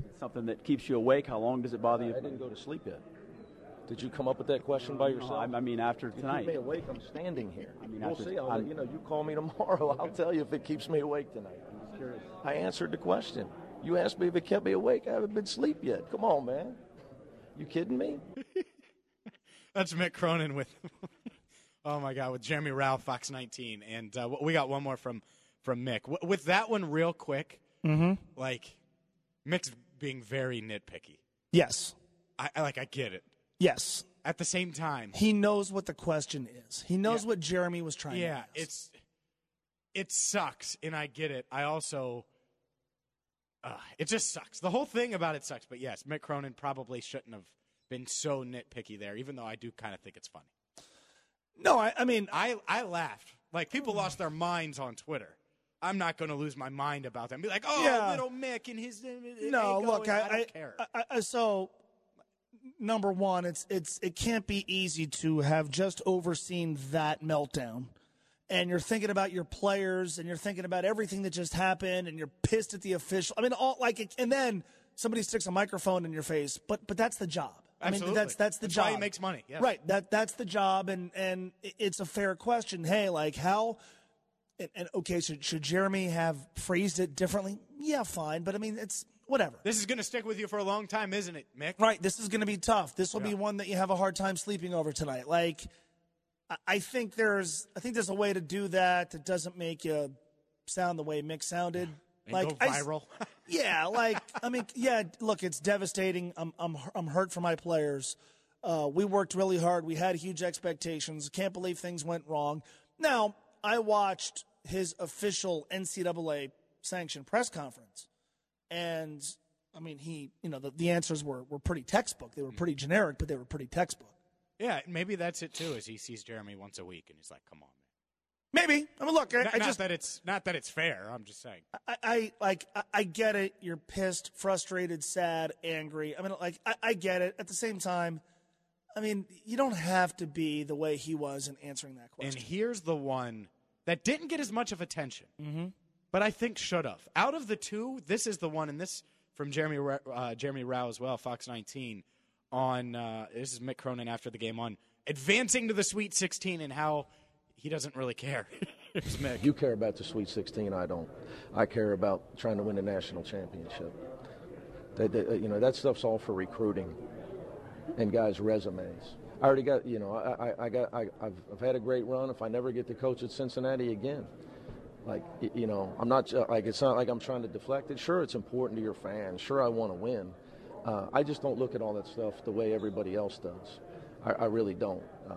It's something that keeps you awake. How long does it bother you? I didn't go to sleep yet. Did you come up with that question by yourself? I, I mean, after You tonight. keep me awake. I'm standing here. I mean, we'll after- see. I'll, you know, you call me tomorrow. I'll tell you if it keeps me awake tonight. I answered the question. You asked me if it kept me awake. I haven't been asleep yet. Come on, man. You kidding me? That's Mick Cronin with, oh my God, with Jeremy Ralph, Fox 19, and uh, we got one more from from Mick. W- with that one, real quick, Mm-hmm. like Mick's being very nitpicky. Yes. I, I like. I get it. Yes. At the same time, He knows what the question is. He knows what Jeremy was trying to yeah, it's it sucks, and I get it. I also, uh, it just sucks. The whole thing about it sucks. But yes, Mick Cronin probably shouldn't have been so nitpicky there, even though I do kind of think it's funny. No, I, I mean, I I laughed. Like people lost their minds on Twitter. I'm not going to lose my mind about them. Be like, oh, Yeah. little Mick and his. uh, no, look, and I, I don't I, care. I, I, so number one, it's it's it can't be easy to have just overseen that meltdown. And you're thinking about your players and you're thinking about everything that just happened and you're pissed at the official. I mean all like and then somebody sticks a microphone in your face. But but that's the job. Absolutely. I mean that's that's the That's job. why he makes money, yes. Right. That that's the job and and it's a fair question. Hey, like how and, and okay, should should Jeremy have phrased it differently? Yeah, fine. But I mean it's whatever. This is going to stick with you for a long time, isn't it, Mick? Right. This is going to be tough. This will be one that you have a hard time sleeping over tonight. Like, I- think there's, I think there's a way to do that that doesn't make you sound the way Mick sounded. And like go I viral. yeah, like I mean, yeah. Look, it's devastating. I'm, I'm, I'm hurt for my players. Uh, we worked really hard. We had huge expectations. Can't believe things went wrong. Now, I watched his official NCAA sanctioned press conference, and I mean, he, you know, the, the answers were were pretty textbook. They were pretty generic, but they were pretty textbook. Yeah, maybe that's it too. Is he sees Jeremy once a week and he's like, "Come on, man." Maybe. I mean, look, I. Not, I not just, that it's not that it's fair. I'm just saying. I, I like, I, I get it. You're pissed, frustrated, sad, angry. I mean, like, I, I get it. At the same time, I mean, you don't have to be the way he was in answering that question. And here's the one that didn't get as much of attention, mm-hmm. But I think should have. Out of the two, this is the one, and this from Jeremy uh, Jeremy Rao as well, Fox 19. On uh, this is Mick Cronin after the game on advancing to the Sweet 16 and how he doesn't really care. You care about the Sweet 16. I don't. I care about trying to win the national championship. That, that- you know, that stuff's all for recruiting and guys' resumes. I already got, you know, I, I, I got, I, I've had a great run. If I never get to coach at Cincinnati again, like, you know, I'm not like it's not like I'm trying to deflect it. Sure, it's important to your fans. Sure, I want to win. Uh, I just don't look at all that stuff the way everybody else does. I, I really don't. Uh,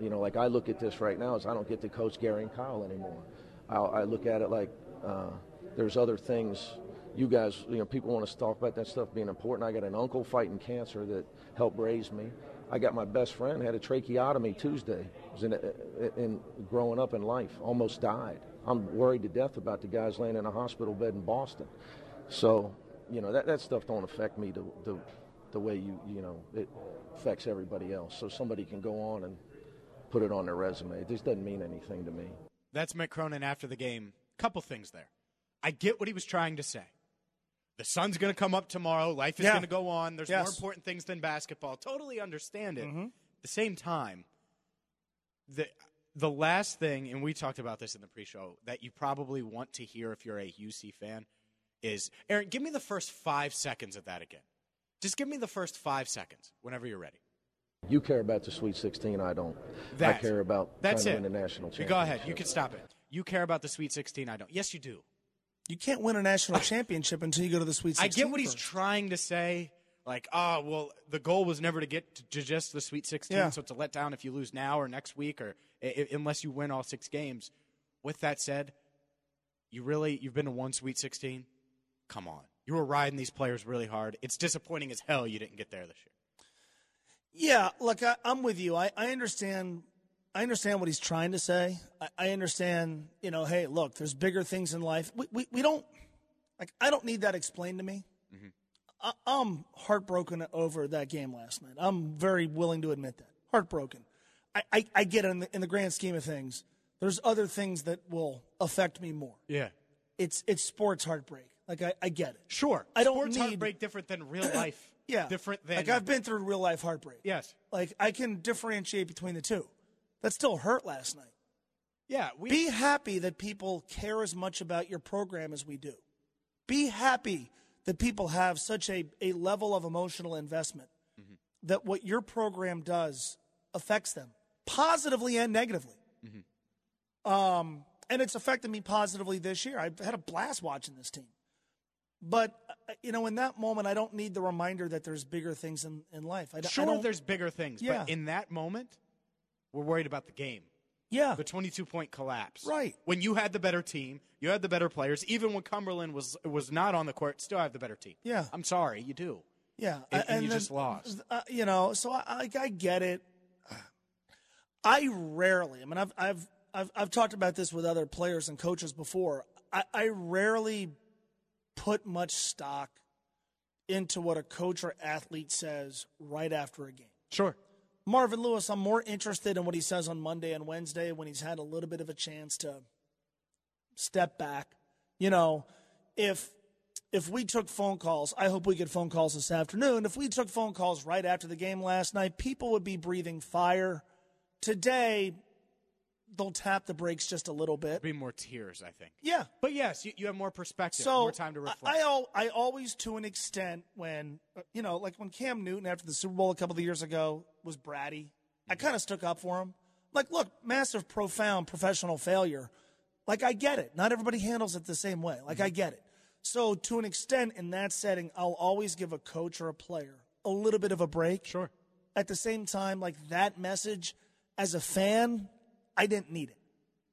you know, like I look at this right now as I don't get to coach Gary and Kyle anymore. I, I look at it like uh, there's other things. You guys, you know, people want to talk about that stuff being important. I got an uncle fighting cancer that helped raise me. I got my best friend had a tracheotomy Tuesday. Was in, in growing up in life, almost died. I'm worried to death about the guys laying in a hospital bed in Boston. So, you know, that, that stuff don't affect me the, the, the way you, you know, it affects everybody else. So somebody can go on and put it on their resume. It just doesn't mean anything to me. That's Mick Cronin after the game. Couple things there. I get what he was trying to say. The sun's going to come up tomorrow. Life is Yeah. going to go on. There's Yes. more important things than basketball. Totally understand it. Mhm. At the same time, the the last thing, and we talked about this in the pre-show, that you probably want to hear if you're a UC fan is Aaron. Give me the first five seconds of that again. Just give me the first five seconds whenever you're ready. You care about the Sweet 16. I don't. That. I care about That's trying it. to win the national You championship. Go ahead. You can stop it. You care about the Sweet 16. I don't. Yes, you do. You can't win a national championship until you go to the Sweet 16. I get what he's trying to say. Like, oh, well, the goal was never to get to, just the Sweet 16, Yeah. so it's a letdown if you lose now or next week or i- unless you win all six games. With that said, you really you've been to one Sweet 16. Come on, you were riding these players really hard. It's disappointing as hell you didn't get there this year. Yeah, look, I, I'm with you. I, I understand. I understand what he's trying to say. I, I understand. You know, hey, look, there's bigger things in life. We, we we don't like. I don't need that explained to me. I, I'm heartbroken over that game last night. I'm very willing to admit that. Heartbroken. I, I, I get it in the, in the grand scheme of things. There's other things that will affect me more. Yeah, It's it's sports heartbreak. Like I, I get it. sure. I don't Sports need heartbreak different than real life. Yeah. different than like I've been through real life heartbreak. Yes. Like I can differentiate between the two. That still hurt last night. Yeah, we Be happy that people care as much about your program as we do. Be happy that people have such a, a level of emotional investment Mm-hmm. that what your program does affects them positively and negatively. Mm-hmm. Um, and it's affected me positively this year. I've had a blast watching this team. But, uh, you know, in that moment, I don't need the reminder that there's bigger things in, in life. I, I sure don't, there's bigger things, Yeah. but in that moment, we're worried about the game. Yeah. The 22 point collapse. Right. When you had the better team, you had the better players. Even when Cumberland was was not on the court, still have the better team. Yeah. I'm sorry, you do. Yeah, And- and you then, just lost. uh, you know, so I, I, I get it. I rarely. I mean, I've I've I've, I've talked about this with other players and coaches before. I, I rarely put much stock into what a coach or athlete says right after a game. Sure. Marvin Lewis, I'm more interested in what he says on Monday and Wednesday when he's had a little bit of a chance to step back. You know, if if we took phone calls, I hope we get phone calls this afternoon. If we took phone calls right after the game last night, people would be breathing fire. Today, they'll tap the brakes just a little bit. Be more tears, I think. Yeah. But yes, you, you have more perspective, So more time to reflect. I, I, I always, to an extent, when uh, you know, like when Cam Newton after the Super Bowl a couple of years ago was bratty, I Mm-hmm. kind of stuck up for him. Like, look, massive, profound professional failure. Like, I get it. Not everybody handles it the same way. Like, Mm-hmm. I get it. So, to an extent, in that setting, I'll always give a coach or a player a little bit of a break. Sure. At the same time, like that message, as a fan, I didn't need it.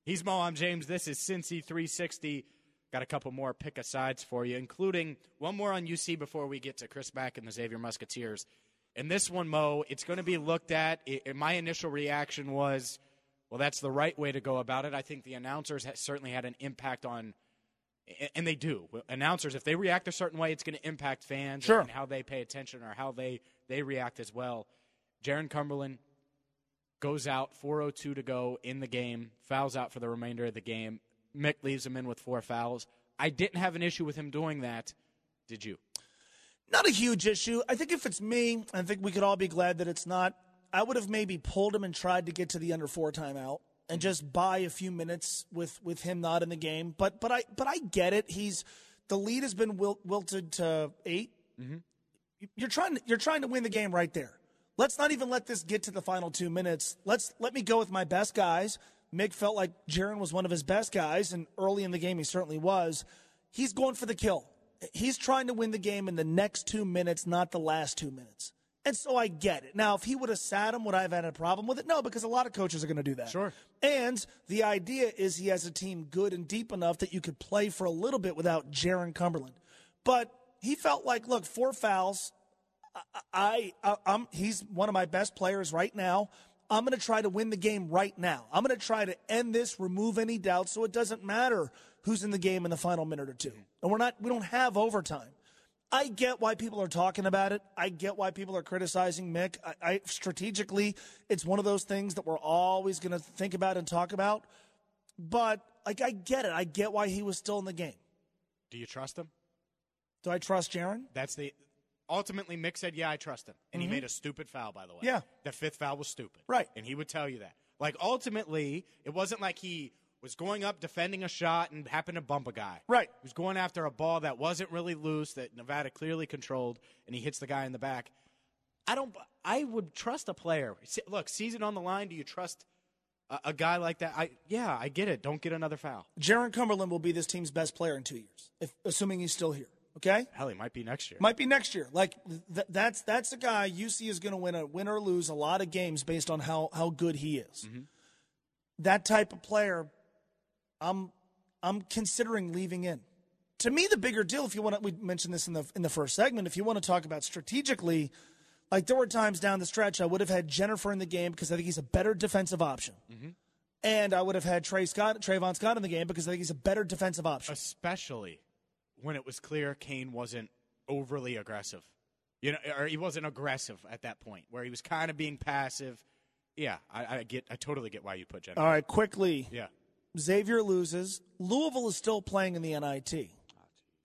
He's Mo. I'm James. This is Cincy 360. Got a couple more pick asides for you, including one more on UC before we get to Chris Mack and the Xavier Musketeers. And this one, Mo, it's going to be looked at. I my initial reaction was, well, that's the right way to go about it. I think the announcers certainly had an impact on, and they do. Announcers, if they react a certain way, it's going to impact fans Sure. and how they pay attention or how they, they react as well. Jarron Cumberland goes out, 4.02 to go in the game, fouls out for the remainder of the game. Mick leaves him in with four fouls. I didn't have an issue with him doing that. Did you? Not a huge issue. I think if it's me, I think we could all be glad that it's not. I would have maybe pulled him and tried to get to the under four timeout and just buy a few minutes with with him not in the game. But but I but I get it. He's the lead has been wil- wilted to 8 Mm-hmm. You're trying to, you're trying to win the game right there. Let's not even let this get to the final two minutes. Let's let me go with my best guys. Mick felt like Jarron was one of his best guys, and early in the game he certainly was. He's going for the kill. He's trying to win the game in the next two minutes, not the last two minutes. And so I get it. Now, if he would have sat him, would I have had a problem with it? No, because a lot of coaches are going to do that. Sure. And the idea is he has a team good and deep enough that you could play for a little bit without Jarron Cumberland. But he felt like, look, four fouls. I, I I'm he's one of my best players right now. I'm going to try to win the game right now. I'm going to try to end this, remove any doubt, so it doesn't matter who's in the game in the final minute or two. And we're not we don't have overtime. I get why people are talking about it. I get why people are criticizing Mick. I, I strategically, it's one of those things that we're always going to think about and talk about. But like, I get it. I get why he was still in the game. Do you trust him? Do I trust Jarron? That's the. Ultimately, Mick said, "Yeah, I trust him," and Mhm. he made a stupid foul. By the way, Yeah. the fifth foul was stupid. Right. and he would tell you that. Like ultimately, it wasn't like he was going up defending a shot and happened to bump a guy. Right. He was going after a ball that wasn't really loose that Nevada clearly controlled, and he hits the guy in the back. I don't. I would trust a player. Look, season on the line. Do you trust a, a guy like that? I yeah, I get it. Don't get another foul. Jarron Cumberland will be this team's best player in two years, if, assuming he's still here. Okay. Hell, he might be next year. Might be next year. Like th- that's that's a guy UC is going to win a win or lose a lot of games based on how how good he is. Mm-hmm. That type of player, I'm I'm considering leaving in. To me, the bigger deal, if you want to, we mentioned this in the in the first segment. If you want to talk about strategically, like there were times down the stretch I would have had Jenifer in the game because I think he's a better defensive option, mm-hmm. and I would have had Tre Scott, Trevon Scott in the game because I think he's a better defensive option. especially when it was clear Cane wasn't overly aggressive. You know, or he wasn't aggressive at that point, where he was kind of being passive. Yeah, I, I get, I totally get why you put Jenifer. All right, quickly. Yeah. Xavier loses. Louisville is still playing in the NIT.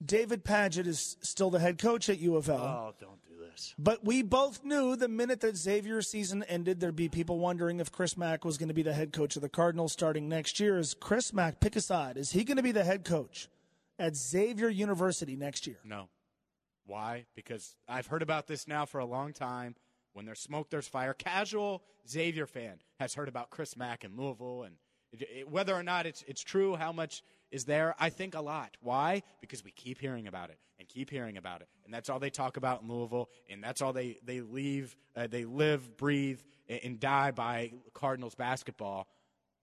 David Padgett is still the head coach at U of L. Oh, don't do this. But we both knew the minute that Xavier's season ended, there'd be people wondering if Chris Mack was going to be the head coach of the Cardinals starting next year. Is Chris Mack, pick a side, is he going to be the head coach at Xavier University next year? No. Why? Because I've heard about this now for a long time. When there's smoke, there's fire. Casual Xavier fan has heard about Chris Mack in Louisville, and it, it- whether or not it's it's true, how much is there? I think a lot. Why? Because we keep hearing about it and keep hearing about it, and that's all they talk about in Louisville, and that's all they they leave, uh, they live, breathe, and, and die by Cardinals basketball.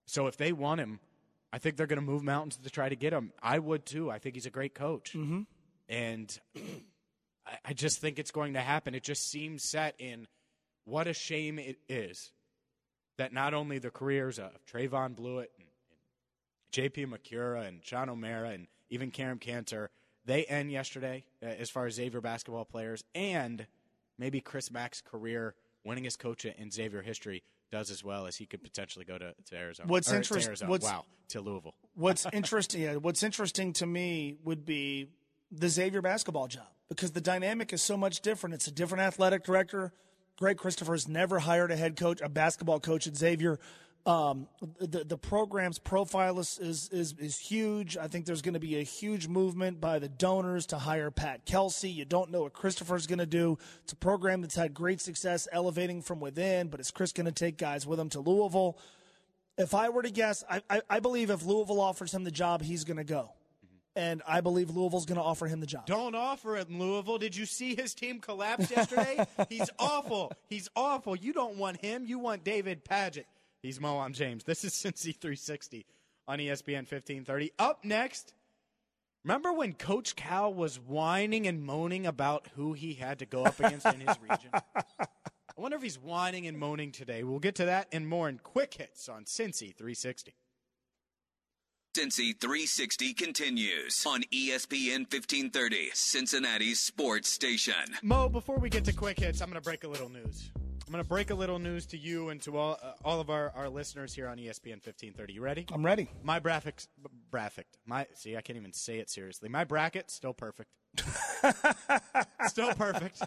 So if they want him, I think they're going to move mountains to try to get him. I would too. I think he's a great coach, mm-hmm. and I, I just think it's going to happen. It just seems set in. What a shame it is that not only the careers of Trevon Bluiett and, and J.P. Macura and Sean O'Mara and even Kerem Kanter they end yesterday uh, as far as Xavier basketball players, and maybe Chris Mack's career winning as coach in Xavier history does as well as he could potentially go to, to Arizona. What's or interest- To Arizona. what's- wow, to Louisville. What's interesting? Yeah, what's interesting to me would be the Xavier basketball job because the dynamic is so much different. It's a different athletic director. Greg Christopher's never hired a head coach, a basketball coach at Xavier. Um, the the program's profile is, is is is huge. I think there's going to be a huge movement by the donors to hire Pat Kelsey. You don't know what Christopher's going to do. It's a program that's had great success elevating from within, but is Chris going to take guys with him to Louisville? If I were to guess, I, I, I believe if Louisville offers him the job, he's going to go. And I believe Louisville's going to offer him the job. Don't offer it, Louisville. Did you see his team collapse yesterday? He's awful. He's awful. You don't want him. You want David Padgett. He's Mo. I'm James. This is Cincy 360 on ESPN 1530. Up next, remember when Coach Cal was whining and moaning about who he had to go up against in his region? I wonder if he's whining and moaning today. We'll get to that and more in quick hits on Cincy 360. Cincy 360 continues on ESPN 1530, Cincinnati's sports station. Mo, before we get to quick hits, I'm going to break a little news. I'm going to break a little news to you and to all uh, all of our, our listeners here on ESPN 1530. You ready? I'm ready. My graphics, graphic. My see, I can't even say it seriously. My bracket still perfect. still perfect.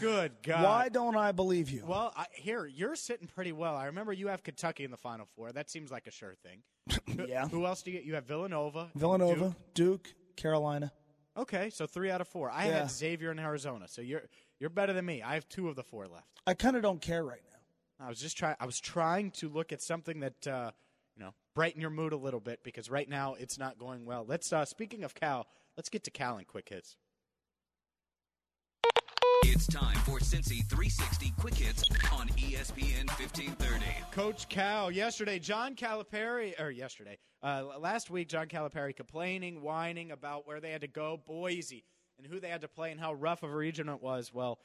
Good God. Why don't I believe you? Well, I, here you're sitting pretty well. I remember you have Kentucky in the Final Four. That seems like a sure thing. Yeah. Who else do you get? You have Villanova. Villanova, Duke, Carolina. Okay, so three out of four. I Yeah. had Xavier in Arizona. So you're you're better than me. I have two of the four left. I kind of don't care right now. I was just trying. I was trying to look at something that uh, you know brighten your mood a little bit because right now it's not going well. Let's. Uh, speaking of Cal, let's get to Cal and quick hits. It's time for Cincy 360 Quick Hits on ESPN 1530. Coach Cal yesterday, John Calipari, or yesterday, uh, last week, John Calipari complaining, whining about where they had to go, Boise, and who they had to play, and how rough of a region it was. Well,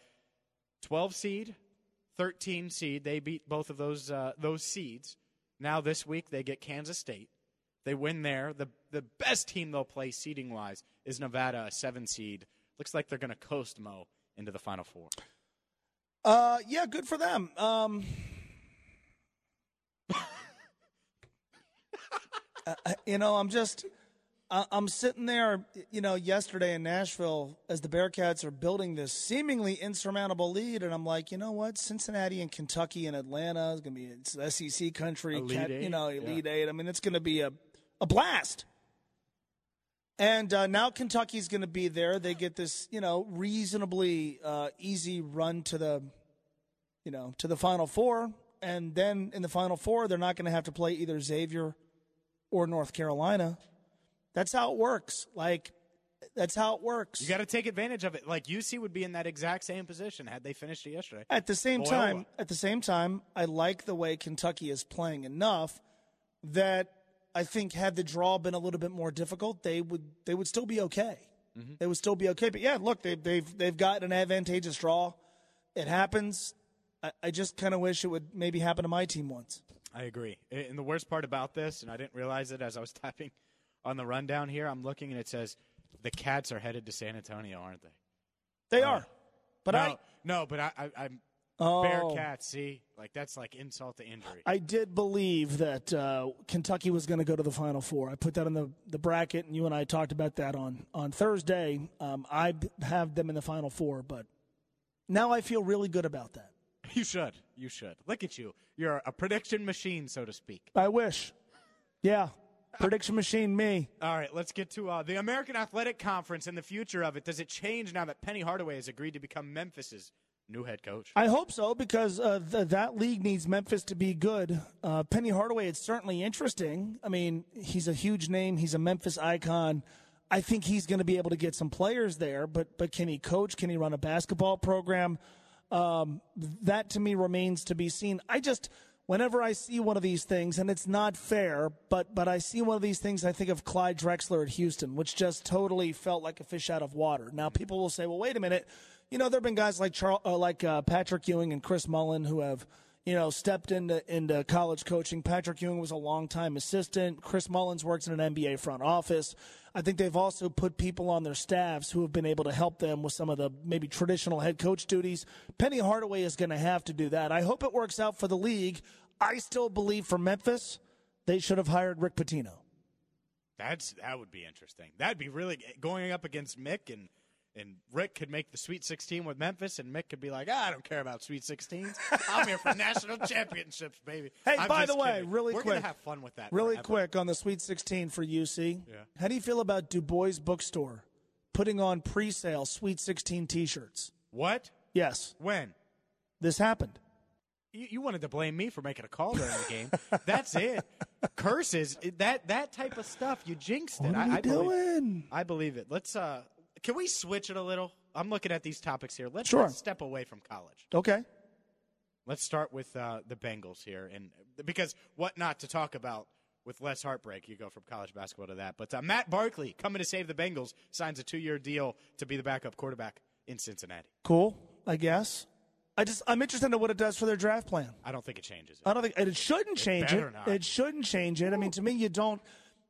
12 seed, 13 seed, they beat both of those uh, those seeds. Now this week they get Kansas State. They win there. The the best team they'll play seeding wise is Nevada, a seven seed. Looks like they're going to coast Mo into the Final Four. Uh, yeah, good for them. Um, uh, you know, I'm just, I- I'm sitting there, you know, yesterday in Nashville as the Bearcats are building this seemingly insurmountable lead, and I'm like, you know what, Cincinnati and Kentucky and Atlanta is going to be it's SEC country, Elite Cat- Eight, you know, yeah. Elite Eight. I mean, it's going to be a, a blast. And uh, now Kentucky's going to be there. They get this, you know, reasonably uh, easy run to the, you know, to the Final Four, and then in the Final Four, they're not going to have to play either Xavier or North Carolina. That's how it works. Like, that's how it works. You got to take advantage of it. Like UC would be in that exact same position had they finished it yesterday. At the same Loyola. time, at the same time, I like the way Kentucky is playing enough that I think had the draw been a little bit more difficult, they would they would still be okay. Mm-hmm. They would still be okay. But yeah, look, they've they've they've got an advantageous draw. It happens. I, I just kind of wish it would maybe happen to my team once. I agree. And the worst part about this, and I didn't realize it as I was typing on the rundown here, I'm looking and it says the Cats are headed to San Antonio, aren't they? They Uh, are. But no, I no, but I, I, I'm Oh. Bearcats. See, like that's like insult to injury. I did believe that uh, Kentucky was going to go to the Final Four. I put that in the, the bracket, and you and I talked about that on, on Thursday. Um, I have them in the Final Four, but now I feel really good about that. You should. You should. Look at you. You're a prediction machine, so to speak. I wish. Yeah. Prediction machine, me. All right, let's get to uh, the American Athletic Conference and the future of it. Does it change now that Penny Hardaway has agreed to become Memphis's new head coach? I hope so because uh, th- that league needs Memphis to be good. Uh, Penny Hardaway is certainly interesting. I mean, he's a huge name. He's a Memphis icon. I think he's going to be able to get some players there, but but can he coach? Can he run a basketball program? Um, that to me remains to be seen. I just whenever I see one of these things, and it's not fair, but but I see one of these things, I think of Clyde Drexler at Houston, which just totally felt like a fish out of water. Now people will say, well, wait a minute, you know, there have been guys like uh, like uh, Patrick Ewing and Chris Mullin who have you know, stepped into into college coaching. Patrick Ewing was a longtime assistant. Chris Mullins works in an NBA front office. I think they've also put people on their staffs who have been able to help them with some of the maybe traditional head coach duties. Penny Hardaway is going to have to do that. I hope it works out for the league. I still believe for Memphis, they should have hired Rick Pitino. That's that would be interesting. That'd be really going up against Mick and and Rick could make the Sweet 16 with Memphis, and Mick could be like, ah, I don't care about Sweet 16s. I'm here for national championships, baby. Hey, I'm by the way, kidding. really We're quick, gonna have fun with that. Really forever. quick on the Sweet 16 for UC. Yeah. How do you feel about Du Bois Bookstore putting on pre-sale Sweet 16 T-shirts? What? Yes, When? this happened. You, you wanted to blame me for making a call during the game. That's it. Curses. That that type of stuff. You jinxed it. What are I, we I believe, doing? I believe it. Let's. uh Can we switch it a little? I'm looking at these topics here. Let's, Sure. let's step away from college. Okay. Let's start with uh, the Bengals here, and because what not to talk about with less heartbreak, you go from college basketball to that. But uh, Matt Barkley coming to save the Bengals signs a two-year deal to be the backup quarterback in Cincinnati. Cool, I guess. I just I'm interested in what it does for their draft plan. I don't think it changes. I don't think it shouldn't change it. not. It shouldn't change it. I mean, to me, you don't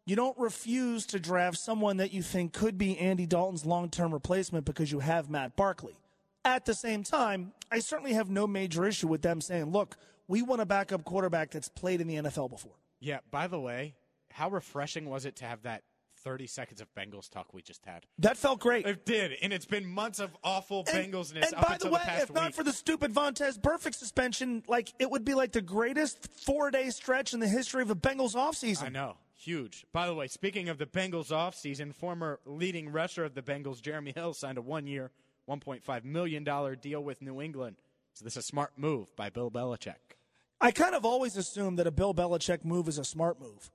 you don't refuse to draft someone that you think could be Andy Dalton's long-term replacement because you have Matt Barkley. At the same time, I certainly have no major issue with them saying, "Look, we want a backup quarterback that's played in the NFL before." Yeah. By the way, how refreshing was it to have that 30 seconds of Bengals talk we just had? That felt great. It did, and it's been months of awful Bengalsness And up by until the way, past if not for the stupid Vontaze Burfict suspension, like it would be like the greatest four-day stretch in the history of the Bengals offseason. I know. Huge. By the way, speaking of the Bengals offseason, former leading rusher of the Bengals, Jeremy Hill, signed a one year, $1.5 million deal with New England. So this is a smart move by Bill Belichick. I kind of always assume that a Bill Belichick move is a smart move,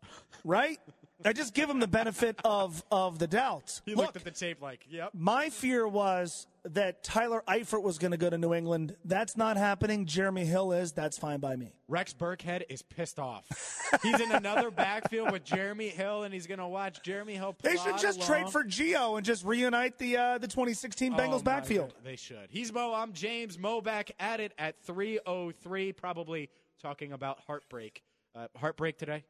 right? I just give him the benefit of of the doubt. He Look, looked at the tape like, yep. my fear was that Tyler Eifert was going to go to New England. That's not happening. Jeremy Hill is. That's fine by me. Rex Burkhead is pissed off. He's in another backfield with Jeremy Hill, and he's going to watch Jeremy Hill play. They should just along. trade for Gio and just reunite the uh, the 2016 Oh, Bengals my backfield. God, They should. He's Mo. I'm James. Mo back at it at 3:03. Probably talking about heartbreak. Uh, heartbreak today.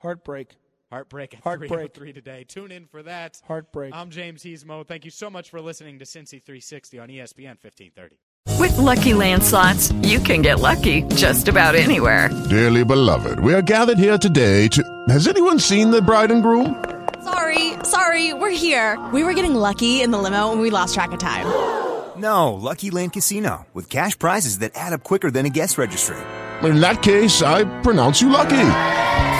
Heartbreak. Heartbreak at Heartbreak. 3:03 today. Tune in for that. Heartbreak. I'm James. He's Mo. Thank you so much for listening to Cincy 360 on ESPN 1530. With Lucky Land slots, you can get lucky just about anywhere. Dearly beloved, we are gathered here today to. Has anyone seen the bride and groom? Sorry, sorry, we're here. We were getting lucky in the limo and we lost track of time. No, Lucky Land Casino, with cash prizes that add up quicker than a guest registry. In that case, I pronounce you lucky.